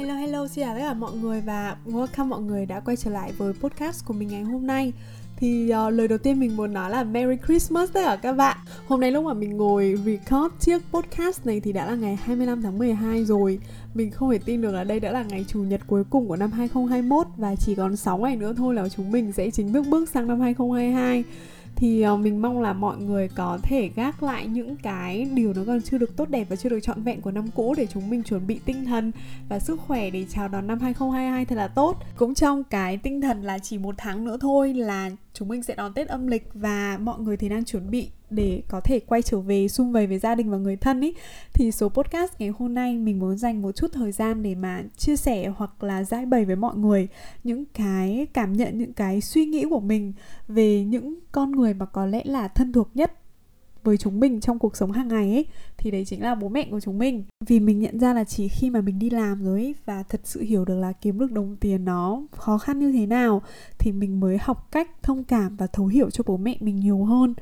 Hello hello, xin chào tất cả mọi người và welcome mọi người đã quay trở lại với podcast của mình ngày hôm nay. Thì uh, lời đầu tiên mình muốn nói là Merry Christmas tất cả các bạn. Hôm nay lúc mà mình ngồi record chiếc podcast này thì đã là ngày 25 tháng 12 rồi. Mình không thể tin được là đây đã là ngày chủ nhật cuối cùng của năm 2021 Và chỉ còn 6 ngày nữa thôi là chúng mình sẽ chính bước bước sang năm 2022 thì ờ, mình mong là mọi người có thể gác lại những cái điều nó còn chưa được tốt đẹp và chưa được trọn vẹn của năm cũ để chúng mình chuẩn bị tinh thần và sức khỏe để chào đón năm 2022 thật là tốt. Cũng trong cái tinh thần là chỉ một tháng nữa thôi là chúng mình sẽ đón Tết âm lịch và mọi người thì đang chuẩn bị để có thể quay trở về, sum vầy với gia đình và người thân ý. Thì số podcast ngày hôm nay mình muốn dành một chút thời gian để mà chia sẻ hoặc là giải bày với mọi người những cái cảm nhận, những cái suy nghĩ của mình về những con người mà có lẽ là thân thuộc nhất với chúng mình trong cuộc sống hàng ngày ấy thì đấy chính là bố mẹ của chúng mình. Vì mình nhận ra là chỉ khi mà mình đi làm rồi ấy, và thật sự hiểu được là kiếm được đồng tiền nó khó khăn như thế nào thì mình mới học cách thông cảm và thấu hiểu cho bố mẹ mình nhiều hơn.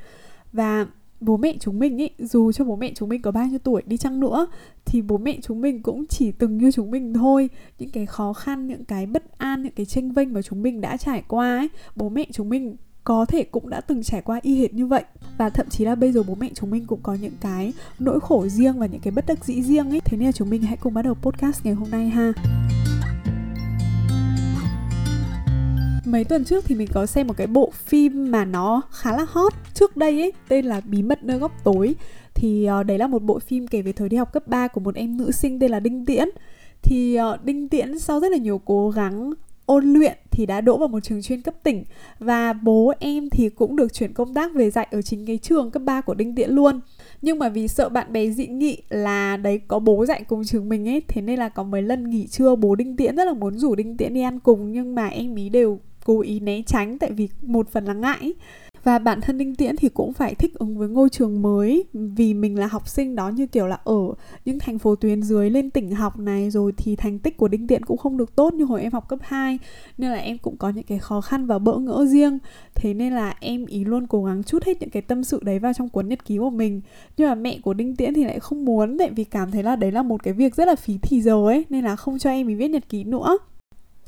Và bố mẹ chúng mình ý dù cho bố mẹ chúng mình có bao nhiêu tuổi đi chăng nữa thì bố mẹ chúng mình cũng chỉ từng như chúng mình thôi. Những cái khó khăn những cái bất an những cái tranh vinh mà chúng mình đã trải qua ấy bố mẹ chúng mình có thể cũng đã từng trải qua y hệt như vậy. Và thậm chí là bây giờ bố mẹ chúng mình cũng có những cái nỗi khổ riêng và những cái bất đắc dĩ riêng ấy. Thế nên là chúng mình hãy cùng bắt đầu podcast ngày hôm nay ha. Mấy tuần trước thì mình có xem một cái bộ phim mà nó khá là hot trước đây ấy tên là bí mật nơi góc tối. Thì uh, đấy là một bộ phim kể về thời đi học cấp 3 của một em nữ sinh tên là Đinh Tiễn. Thì uh, Đinh Tiễn sau rất là nhiều cố gắng ôn luyện thì đã đỗ vào một trường chuyên cấp tỉnh. Và bố em thì cũng được chuyển công tác về dạy ở chính cái trường cấp 3 của Đinh Tiễn luôn. Nhưng mà vì sợ bạn bè dị nghị là đấy, có bố dạy cùng trường mình ấy, Thế nên là có mấy lần nghỉ trưa bố Đinh Tiễn rất là muốn rủ Đinh Tiễn đi ăn cùng. Nhưng mà em ý đều cố ý né tránh tại vì một phần là ngại và bản thân Đinh Tiễn thì cũng phải thích ứng với ngôi trường mới, vì mình là học sinh đó như kiểu là ở những thành phố tuyến dưới lên tỉnh học này, rồi thì thành tích của Đinh Tiễn cũng không được tốt như hồi em học cấp 2 nên là em cũng có những cái khó khăn và bỡ ngỡ riêng. Thế nên là em ý luôn cố gắng chút hết những cái tâm sự đấy vào trong cuốn nhật ký của mình. Nhưng mà mẹ của Đinh Tiễn thì lại không muốn, tại vì cảm thấy là đấy là một cái việc rất là phí thì giờ ấy, nên là không cho em ý viết nhật ký nữa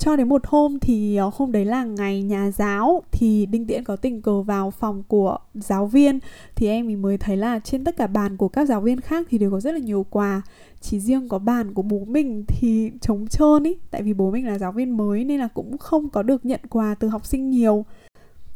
cho đến một hôm thì ờ, hôm đấy là ngày nhà giáo, thì đinh tiễn có tình cờ vào phòng của giáo viên. Thì em mình mới thấy là trên tất cả bàn của các giáo viên khác thì đều có rất là nhiều quà. Chỉ riêng có bàn của bố mình thì trống trơn ý, tại vì bố mình là giáo viên mới nên là cũng không có được nhận quà từ học sinh nhiều.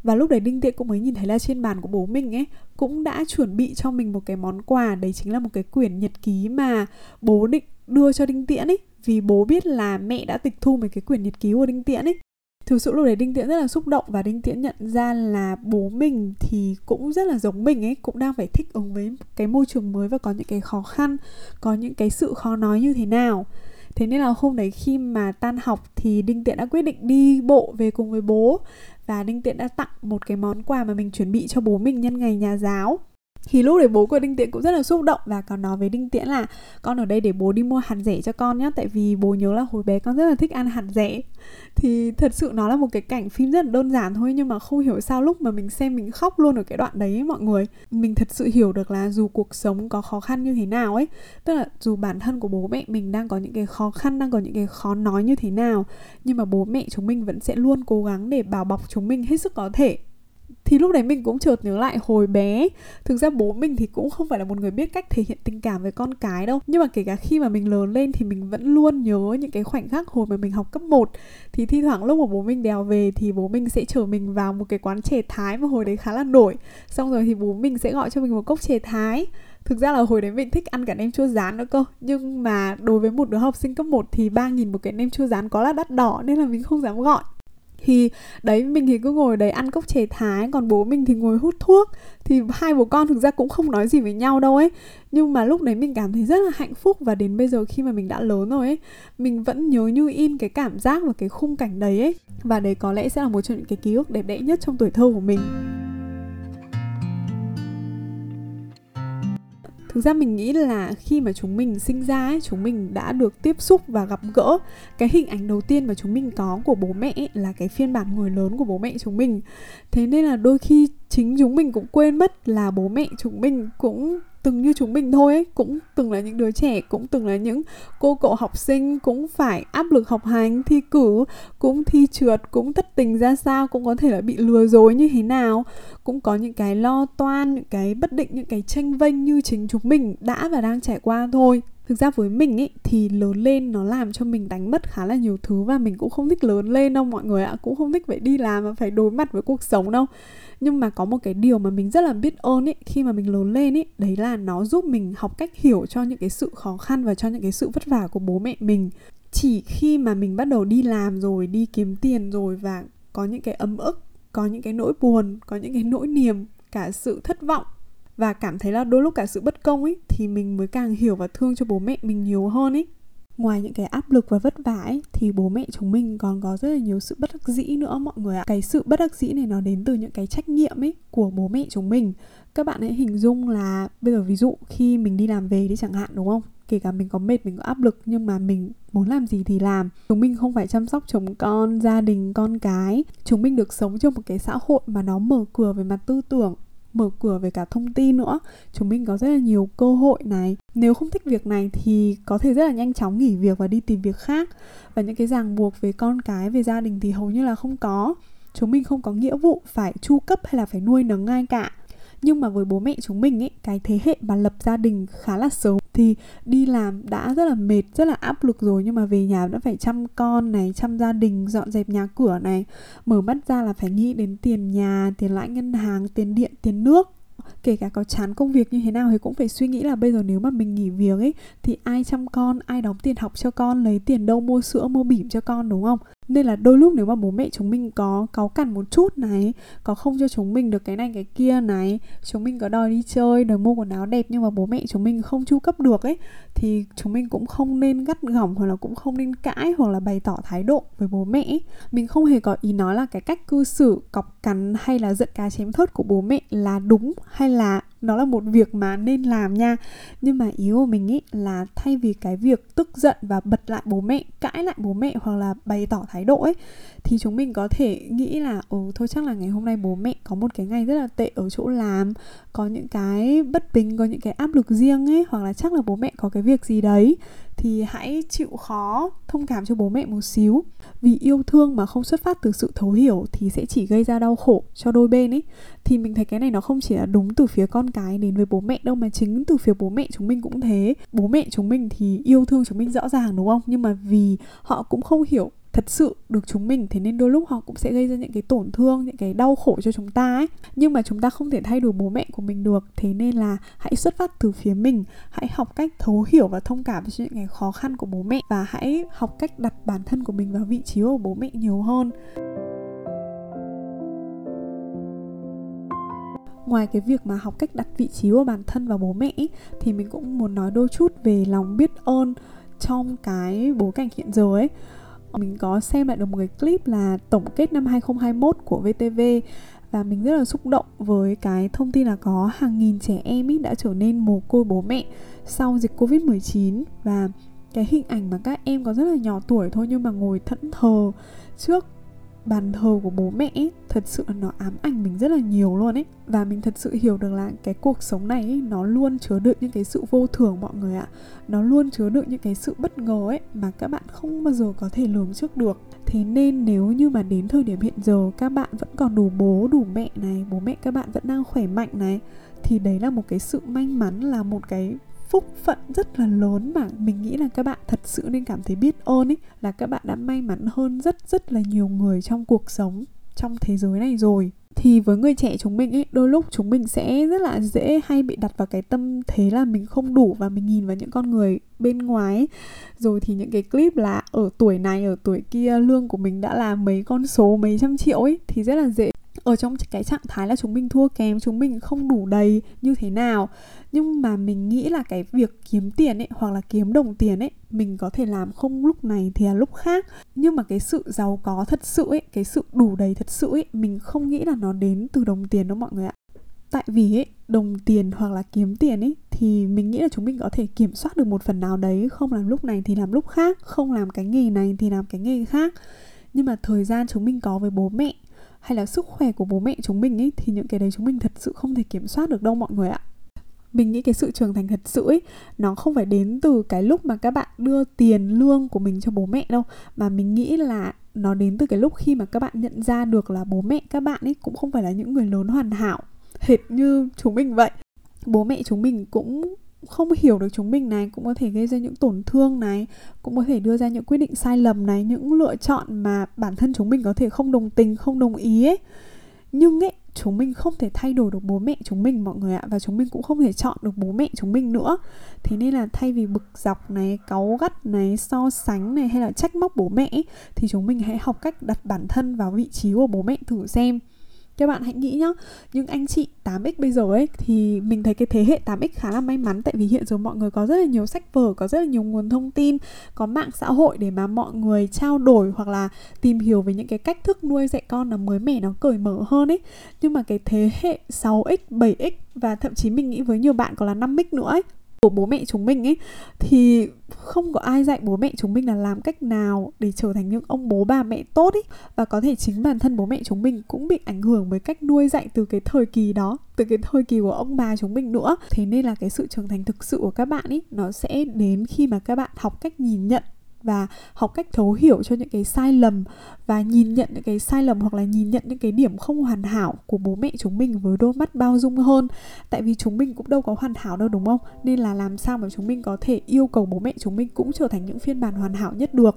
Và lúc đấy đinh tiện cũng mới nhìn thấy là trên bàn của bố mình ấy, cũng đã chuẩn bị cho mình một cái món quà. Đấy chính là một cái quyển nhật ký mà bố định đưa cho đinh tiễn ấy vì bố biết là mẹ đã tịch thu mấy cái quyển nhật ký của Đinh Tiễn ấy. Thực sự lúc đấy Đinh Tiễn rất là xúc động và Đinh Tiễn nhận ra là bố mình thì cũng rất là giống mình ấy, Cũng đang phải thích ứng với cái môi trường mới và có những cái khó khăn, Có những cái sự khó nói như thế nào. Thế nên là hôm đấy khi mà tan học thì Đinh Tiễn đã quyết định đi bộ về cùng với bố Và Đinh Tiễn đã tặng một cái món quà mà mình chuẩn bị cho bố mình nhân ngày nhà giáo thì lúc đấy bố của Đinh Tiễn cũng rất là xúc động và còn nói với Đinh Tiễn là, con ở đây để bố đi mua hạt rẻ cho con nhé tại vì bố nhớ là hồi bé con rất là thích ăn hạt rẻ. Thì thật sự nó là một cái cảnh phim rất là đơn giản thôi, nhưng mà không hiểu sao lúc mà mình xem mình khóc luôn ở cái đoạn đấy mọi người. Mình thật sự hiểu được là dù cuộc sống có khó khăn như thế nào ấy, tức là dù bản thân của bố mẹ mình đang có những cái khó khăn, đang có những cái khó nói như thế nào, nhưng mà bố mẹ chúng mình vẫn sẽ luôn cố gắng để bảo bọc chúng mình hết sức có thể thì lúc đấy mình cũng chợt nhớ lại hồi bé. Thực ra bố mình thì cũng không phải là một người biết cách thể hiện tình cảm với con cái đâu. Nhưng mà kể cả khi mà mình lớn lên thì mình vẫn luôn nhớ những cái khoảnh khắc hồi mà mình học cấp 1 thì thi thoảng lúc mà bố mình đèo về thì bố mình sẽ chở mình vào một cái quán chè thái mà hồi đấy khá là nổi. Xong rồi thì bố mình sẽ gọi cho mình một cốc chè thái. Thực ra là hồi đấy mình thích ăn cả nem chua rán nữa cơ. Nhưng mà đối với một đứa học sinh cấp 1 thì 3 nghìn một cái nem chua rán có là đắt đỏ Nên là mình không dám gọi thì đấy, mình thì cứ ngồi đấy ăn cốc chè thái, còn bố mình thì ngồi hút thuốc. Thì hai bố con thực ra cũng không nói gì với nhau đâu ấy. Nhưng mà lúc đấy mình cảm thấy rất là hạnh phúc và đến bây giờ khi mà mình đã lớn rồi ấy, mình vẫn nhớ như in cái cảm giác và cái khung cảnh đấy ấy. Và đấy có lẽ sẽ là một trong những cái ký ức đẹp đẽ nhất trong tuổi thơ của mình. Thực ra mình nghĩ là khi mà chúng mình sinh ra ấy, chúng mình đã được tiếp xúc và gặp gỡ cái hình ảnh đầu tiên mà chúng mình có của bố mẹ ấy, là cái phiên bản người lớn của bố mẹ chúng mình. Thế nên là đôi khi chính chúng mình cũng quên mất là bố mẹ chúng mình cũng từng như chúng mình thôi ấy. Cũng từng là những đứa trẻ, cũng từng là những cô cậu học sinh, cũng phải áp lực học hành, thi cử, cũng thi trượt, cũng thất tình ra sao, cũng có thể là bị lừa dối như thế nào. Cũng có những cái lo toan, những cái bất định, những cái tranh vênh như chính chúng mình đã và đang trải qua thôi thực ra với mình ý, thì lớn lên nó làm cho mình đánh mất khá là nhiều thứ và mình cũng không thích lớn lên đâu mọi người ạ. Cũng không thích phải đi làm và phải đối mặt với cuộc sống đâu. Nhưng mà có một cái điều mà mình rất là biết ơn ấy khi mà mình lớn lên ấy đấy là nó giúp mình học cách hiểu cho những cái sự khó khăn và cho những cái sự vất vả của bố mẹ mình. Chỉ khi mà mình bắt đầu đi làm rồi, đi kiếm tiền rồi và có những cái ấm ức, có những cái nỗi buồn, có những cái nỗi niềm, cả sự thất vọng và cảm thấy là đôi lúc cả sự bất công ấy, thì mình mới càng hiểu và thương cho bố mẹ mình nhiều hơn ấy. Ngoài những cái áp lực và vất vả ấy, thì bố mẹ chúng mình còn có rất là nhiều sự bất đắc dĩ nữa mọi người ạ. Cái sự bất đắc dĩ này nó đến từ những cái trách nhiệm ấy của bố mẹ chúng mình. Các bạn hãy hình dung là, bây giờ ví dụ khi mình đi làm về đi chẳng hạn, đúng không? Kể cả mình có mệt, mình có áp lực, nhưng mà mình muốn làm gì thì làm. Chúng mình không phải chăm sóc chồng con, gia đình, con cái. Chúng mình được sống trong một cái xã hội mà nó mở cửa về mặt tư tưởng mở cửa về cả thông tin nữa. Chúng mình có rất là nhiều cơ hội này. Nếu không thích việc này thì có thể rất là nhanh chóng nghỉ việc và đi tìm việc khác. Và những cái ràng buộc về con cái, về gia đình thì hầu như là không có. Chúng mình không có nghĩa vụ phải chu cấp hay là phải nuôi nấng ai cả. Nhưng mà với bố mẹ chúng mình ấy, cái thế hệ mà lập gia đình khá là sớm thì đi làm đã rất là mệt, rất là áp lực rồi. Nhưng mà về nhà vẫn phải chăm con này, chăm gia đình, dọn dẹp nhà cửa này. Mở mắt ra là phải nghĩ đến tiền nhà, tiền lãi ngân hàng, tiền điện, tiền nước. Kể cả có chán công việc như thế nào thì cũng phải suy nghĩ là bây giờ nếu mà mình nghỉ việc ấy, thì ai chăm con, ai đóng tiền học cho con, lấy tiền đâu mua sữa, mua bỉm cho con, đúng không? Nên là đôi lúc nếu mà bố mẹ chúng mình có cáu cằn một chút này, có không cho chúng mình được cái này cái kia này, chúng mình có đòi đi chơi, đòi mua quần áo đẹp nhưng mà bố mẹ chúng mình không chu cấp được ấy, thì chúng mình cũng không nên gắt gỏng hoặc là cũng không nên cãi hoặc là bày tỏ thái độ với bố mẹ ấy. mình không hề có ý nói là cái cách cư xử, cọc cằn hay là giận cá chém thớt của bố mẹ là đúng hay là nó là một việc mà nên làm nha nhưng mà ý của mình ý là thay vì cái việc tức giận và bật lại bố mẹ, cãi lại bố mẹ hoặc là bày tỏ thái độ ấy, thì chúng mình có thể nghĩ là ồ thôi chắc là ngày hôm nay bố mẹ có một cái ngày rất là tệ ở chỗ làm, có những cái bất bình, có những cái áp lực riêng ấy, hoặc là chắc là bố mẹ có cái việc gì đấy, thì hãy chịu khó thông cảm cho bố mẹ một xíu. Vì yêu thương mà không xuất phát từ sự thấu hiểu thì sẽ chỉ gây ra đau khổ cho đôi bên ấy. Thì mình thấy cái này nó không chỉ là đúng từ phía con cái đến với bố mẹ đâu, mà chính từ phía bố mẹ chúng mình cũng thế. Bố mẹ chúng mình thì yêu thương chúng mình rõ ràng, đúng không? Nhưng mà vì họ cũng không hiểu thật sự được chúng mình thế nên đôi lúc họ cũng sẽ gây ra những cái tổn thương những cái đau khổ cho chúng ta ấy. Nhưng mà chúng ta không thể thay đổi bố mẹ của mình được thế nên là hãy xuất phát từ phía mình. Hãy học cách thấu hiểu và thông cảm cho những cái khó khăn của bố mẹ và hãy học cách đặt bản thân của mình vào vị trí của bố mẹ nhiều hơn. Ngoài cái việc mà học cách đặt vị trí của bản thân và bố mẹ ý, thì mình cũng muốn nói đôi chút về lòng biết ơn trong cái bối cảnh hiện giờ ấy mình có xem lại được một cái clip là tổng kết năm 2021 của VTV và mình rất là xúc động với cái thông tin là có hàng nghìn trẻ em ý đã trở nên mồ côi bố mẹ sau dịch Covid-19 và cái hình ảnh mà các em có rất là nhỏ tuổi thôi nhưng mà ngồi thẫn thờ trước bàn thờ của bố mẹ ấy, thật sự là nó ám ảnh mình rất là nhiều luôn ấy và mình thật sự hiểu được là cái cuộc sống này ấy, nó luôn chứa đựng những cái sự vô thường mọi người ạ. Nó luôn chứa đựng những cái sự bất ngờ ấy mà các bạn không bao giờ có thể lường trước được. Thế nên nếu như mà đến thời điểm hiện giờ các bạn vẫn còn đủ bố đủ mẹ này bố mẹ các bạn vẫn đang khỏe mạnh này thì đấy là một cái sự may mắn là một cái phúc phận rất là lớn mà mình nghĩ là các bạn thật sự nên cảm thấy biết ơn ấy là các bạn đã may mắn hơn rất rất là nhiều người trong cuộc sống, trong thế giới này rồi thì với người trẻ chúng mình ấy đôi lúc chúng mình sẽ rất là dễ hay bị đặt vào cái tâm thế là mình không đủ và mình nhìn vào những con người bên ngoài ấy. rồi thì những cái clip là ở tuổi này, ở tuổi kia, lương của mình đã là mấy con số, mấy trăm triệu ấy thì rất là dễ ở trong cái trạng thái là chúng mình thua kém, chúng mình không đủ đầy như thế nào. Nhưng mà mình nghĩ là cái việc kiếm tiền ấy, hoặc là kiếm đồng tiền ấy, mình có thể làm không lúc này thì là lúc khác. Nhưng mà cái sự giàu có thật sự ấy, cái sự đủ đầy thật sự ấy, mình không nghĩ là nó đến từ đồng tiền đâu mọi người ạ. Tại vì ấy, đồng tiền hoặc là kiếm tiền ấy, thì mình nghĩ là chúng mình có thể kiểm soát được một phần nào đấy, không làm lúc này thì làm lúc khác, không làm cái nghề này thì làm cái nghề khác. Nhưng mà thời gian chúng mình có với bố mẹ hay là sức khỏe của bố mẹ chúng mình ấy thì những cái đấy chúng mình thật sự không thể kiểm soát được đâu mọi người ạ. Mình nghĩ cái sự trưởng thành thật sự ấy nó không phải đến từ cái lúc mà các bạn đưa tiền lương của mình cho bố mẹ đâu, mà mình nghĩ là nó đến từ cái lúc khi mà các bạn nhận ra được là bố mẹ các bạn ấy cũng không phải là những người lớn hoàn hảo, hệt như chúng mình vậy. Bố mẹ chúng mình cũng không hiểu được chúng mình này, cũng có thể gây ra những tổn thương này, cũng có thể đưa ra những quyết định sai lầm này, những lựa chọn mà bản thân chúng mình có thể không đồng tình, không đồng ý ấy. Nhưng ấy, chúng mình không thể thay đổi được bố mẹ chúng mình, mọi người ạ, và chúng mình cũng không thể chọn được bố mẹ chúng mình nữa. Thế nên là thay vì bực dọc này, cáu gắt này, so sánh này, hay là trách móc bố mẹ thì chúng mình hãy học cách đặt bản thân vào vị trí của bố mẹ thử xem các bạn hãy nghĩ nhá. Những anh chị 8x bây giờ ấy, thì mình thấy cái thế hệ 8x khá là may mắn. Tại vì hiện giờ mọi người có rất là nhiều sách vở, có rất là nhiều nguồn thông tin, có mạng xã hội để mà mọi người trao đổi hoặc là tìm hiểu về những cái cách thức nuôi dạy con nó mới mẻ, nó cởi mở hơn ấy. Nhưng mà cái thế hệ 6x 7x và thậm chí mình nghĩ với nhiều bạn còn là 5x nữa ấy của bố mẹ chúng mình ấy thì không có ai dạy bố mẹ chúng mình là làm cách nào để trở thành những ông bố bà mẹ tốt ấy và có thể chính bản thân bố mẹ chúng mình cũng bị ảnh hưởng với cách nuôi dạy từ cái thời kỳ đó, từ cái thời kỳ của ông bà chúng mình nữa. Thế nên là cái sự trưởng thành thực sự của các bạn ấy nó sẽ đến khi mà các bạn học cách nhìn nhận và học cách thấu hiểu cho những cái sai lầm và nhìn nhận những cái sai lầm hoặc là nhìn nhận những cái điểm không hoàn hảo của bố mẹ chúng mình với đôi mắt bao dung hơn. Tại vì chúng mình cũng đâu có hoàn hảo đâu, đúng không? Nên là làm sao mà chúng mình có thể yêu cầu bố mẹ chúng mình cũng trở thành những phiên bản hoàn hảo nhất được.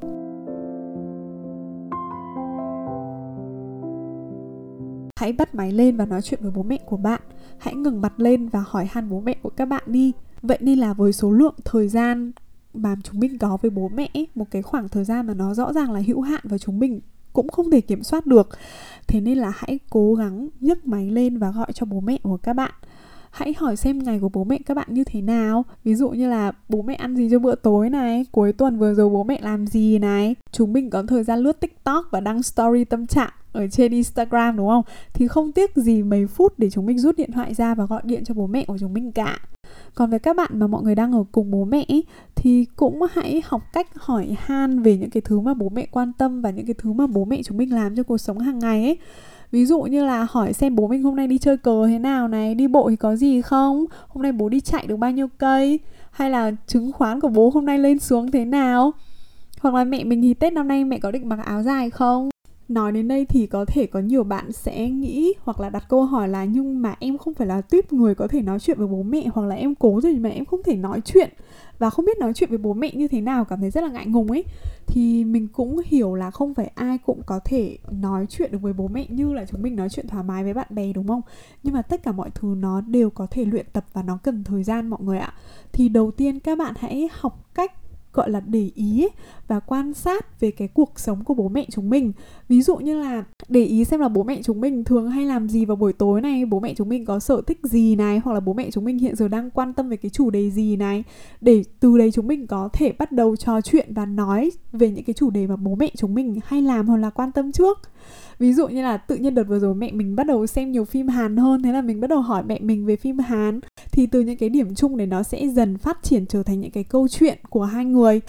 Hãy bắt máy lên và nói chuyện với bố mẹ của bạn. Hãy ngừng mặt lên và hỏi han bố mẹ của các bạn đi. Vậy nên là với số lượng, thời gian mà chúng mình có với bố mẹ một cái khoảng thời gian mà nó rõ ràng là hữu hạn và chúng mình cũng không thể kiểm soát được. Thế nên là hãy cố gắng nhấc máy lên và gọi cho bố mẹ của các bạn. Hãy hỏi xem ngày của bố mẹ các bạn như thế nào. Ví dụ như là bố mẹ ăn gì cho bữa tối này, cuối tuần vừa rồi bố mẹ làm gì này. Chúng mình có thời gian lướt tiktok và đăng story tâm trạng ở trên instagram, đúng không? Thì không tiếc gì mấy phút để chúng mình rút điện thoại ra và gọi điện cho bố mẹ của chúng mình cả. Còn với các bạn mà mọi người đang ở cùng bố mẹ thì cũng hãy học cách hỏi han về những cái thứ mà bố mẹ quan tâm và những cái thứ mà bố mẹ chúng mình làm cho cuộc sống hàng ngày ấy ví dụ như là hỏi xem bố mình hôm nay đi chơi cờ thế nào này, đi bộ thì có gì không? Hôm nay bố đi chạy được bao nhiêu cây? Hay là chứng khoán của bố hôm nay lên xuống thế nào? Hoặc là mẹ mình thì tết năm nay mẹ có định mặc áo dài không? Nói đến đây thì có thể có nhiều bạn sẽ nghĩ hoặc là đặt câu hỏi là nhưng mà em không phải là tuyếp người có thể nói chuyện với bố mẹ hoặc là em cố rồi mà em không thể nói chuyện? Và không biết nói chuyện với bố mẹ như thế nào cảm thấy rất là ngại ngùng ấy. Thì mình cũng hiểu là không phải ai cũng có thể nói chuyện được với bố mẹ như là chúng mình nói chuyện thoải mái với bạn bè đúng không? Nhưng mà tất cả mọi thứ nó đều có thể luyện tập và nó cần thời gian mọi người ạ. Thì đầu tiên các bạn hãy học cách gọi là để ý ấy, và quan sát về cái cuộc sống của bố mẹ chúng mình ví dụ như là để ý xem là bố mẹ chúng mình thường hay làm gì vào buổi tối này, bố mẹ chúng mình có sở thích gì này, hoặc là bố mẹ chúng mình hiện giờ đang quan tâm về cái chủ đề gì này. Để từ đấy chúng mình có thể bắt đầu trò chuyện và nói về những cái chủ đề mà bố mẹ chúng mình hay làm hoặc là quan tâm trước. Ví dụ như là tự nhiên đợt vừa rồi mẹ mình bắt đầu xem nhiều phim hàn hơn, thế là mình bắt đầu hỏi mẹ mình về phim hàn. Thì từ những cái điểm chung đấy nó sẽ dần phát triển trở thành những cái câu chuyện của hai người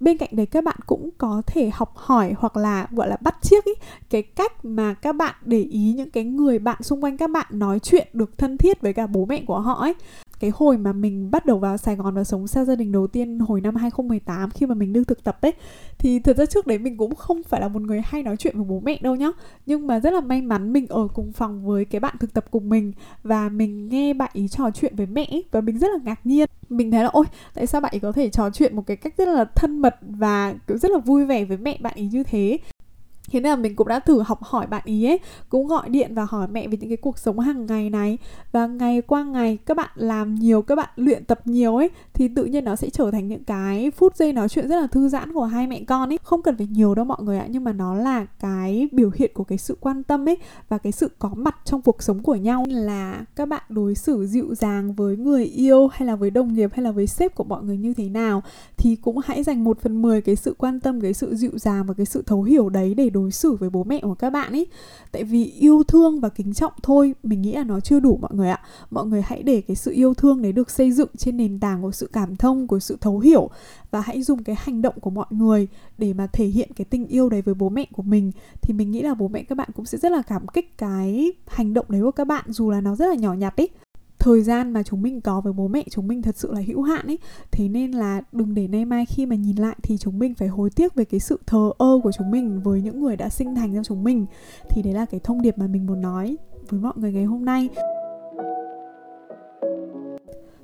bên cạnh đấy các bạn cũng có thể học hỏi hoặc là gọi là bắt chiếc ý, cái cách mà các bạn để ý những cái người bạn xung quanh các bạn nói chuyện được thân thiết với cả bố mẹ của họ ấy cái hồi mà mình bắt đầu vào Sài Gòn và sống xa gia đình đầu tiên hồi năm 2018 khi mà mình đi thực tập ấy thì thật ra trước đấy mình cũng không phải là một người hay nói chuyện với bố mẹ đâu nhá. Nhưng mà rất là may mắn mình ở cùng phòng với cái bạn thực tập cùng mình và mình nghe bạn ý trò chuyện với mẹ ấy, và mình rất là ngạc nhiên. Mình thấy là ôi tại sao bạn ấy có thể trò chuyện một cái cách rất là thân mật và rất là vui vẻ với mẹ bạn ý như thế? Thế nên là mình cũng đã thử học hỏi bạn ý ấy, cũng gọi điện và hỏi mẹ về những cái cuộc sống hàng ngày này. Và ngày qua ngày, các bạn làm nhiều, các bạn luyện tập nhiều ấy thì tự nhiên nó sẽ trở thành những cái phút giây nói chuyện rất là thư giãn của hai mẹ con ấy. Không cần phải nhiều đâu mọi người ạ, nhưng mà nó là cái biểu hiện của cái sự quan tâm ấy và cái sự có mặt trong cuộc sống của nhau. Là các bạn đối xử dịu dàng với người yêu hay là với đồng nghiệp hay là với sếp của mọi người như thế nào thì cũng hãy dành một phần mười cái sự quan tâm, cái sự dịu dàng và cái sự thấu hiểu đấy để đối xử với bố mẹ của các bạn ấy. Tại vì yêu thương và kính trọng thôi, mình nghĩ là nó chưa đủ mọi người ạ. Mọi người hãy để cái sự yêu thương đấy được xây dựng trên nền tảng của sự sự cảm thông, của sự thấu hiểu. Và hãy dùng cái hành động của mọi người để mà thể hiện cái tình yêu đấy với bố mẹ của mình. Thì mình nghĩ là bố mẹ các bạn cũng sẽ rất là cảm kích cái hành động đấy của các bạn, dù là nó rất là nhỏ nhặt ấy thời gian mà chúng mình có với bố mẹ, chúng mình thật sự là hữu hạn ấy thế nên là đừng để nay mai khi mà nhìn lại thì chúng mình phải hối tiếc về cái sự thờ ơ của chúng mình với những người đã sinh thành ra chúng mình. Thì đấy là cái thông điệp mà mình muốn nói với mọi người ngày hôm nay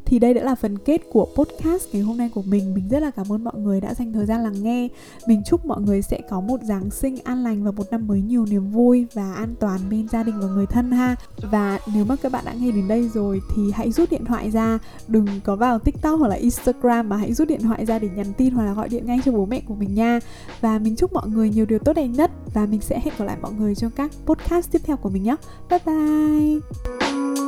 thì đây đã là phần kết của podcast ngày hôm nay của mình. Mình rất là cảm ơn mọi người đã dành thời gian lắng nghe. Mình chúc mọi người sẽ có một giáng sinh an lành và một năm mới nhiều niềm vui và an toàn bên gia đình và người thân ha. Và nếu mà các bạn đã nghe đến đây rồi thì hãy rút điện thoại ra. Đừng có vào tiktok hoặc là instagram mà hãy rút điện thoại ra để nhắn tin hoặc là gọi điện ngay cho bố mẹ của mình nha. Và mình chúc mọi người nhiều điều tốt đẹp nhất. Và mình sẽ hẹn gặp lại mọi người trong các podcast tiếp theo của mình nhé. Bye bye.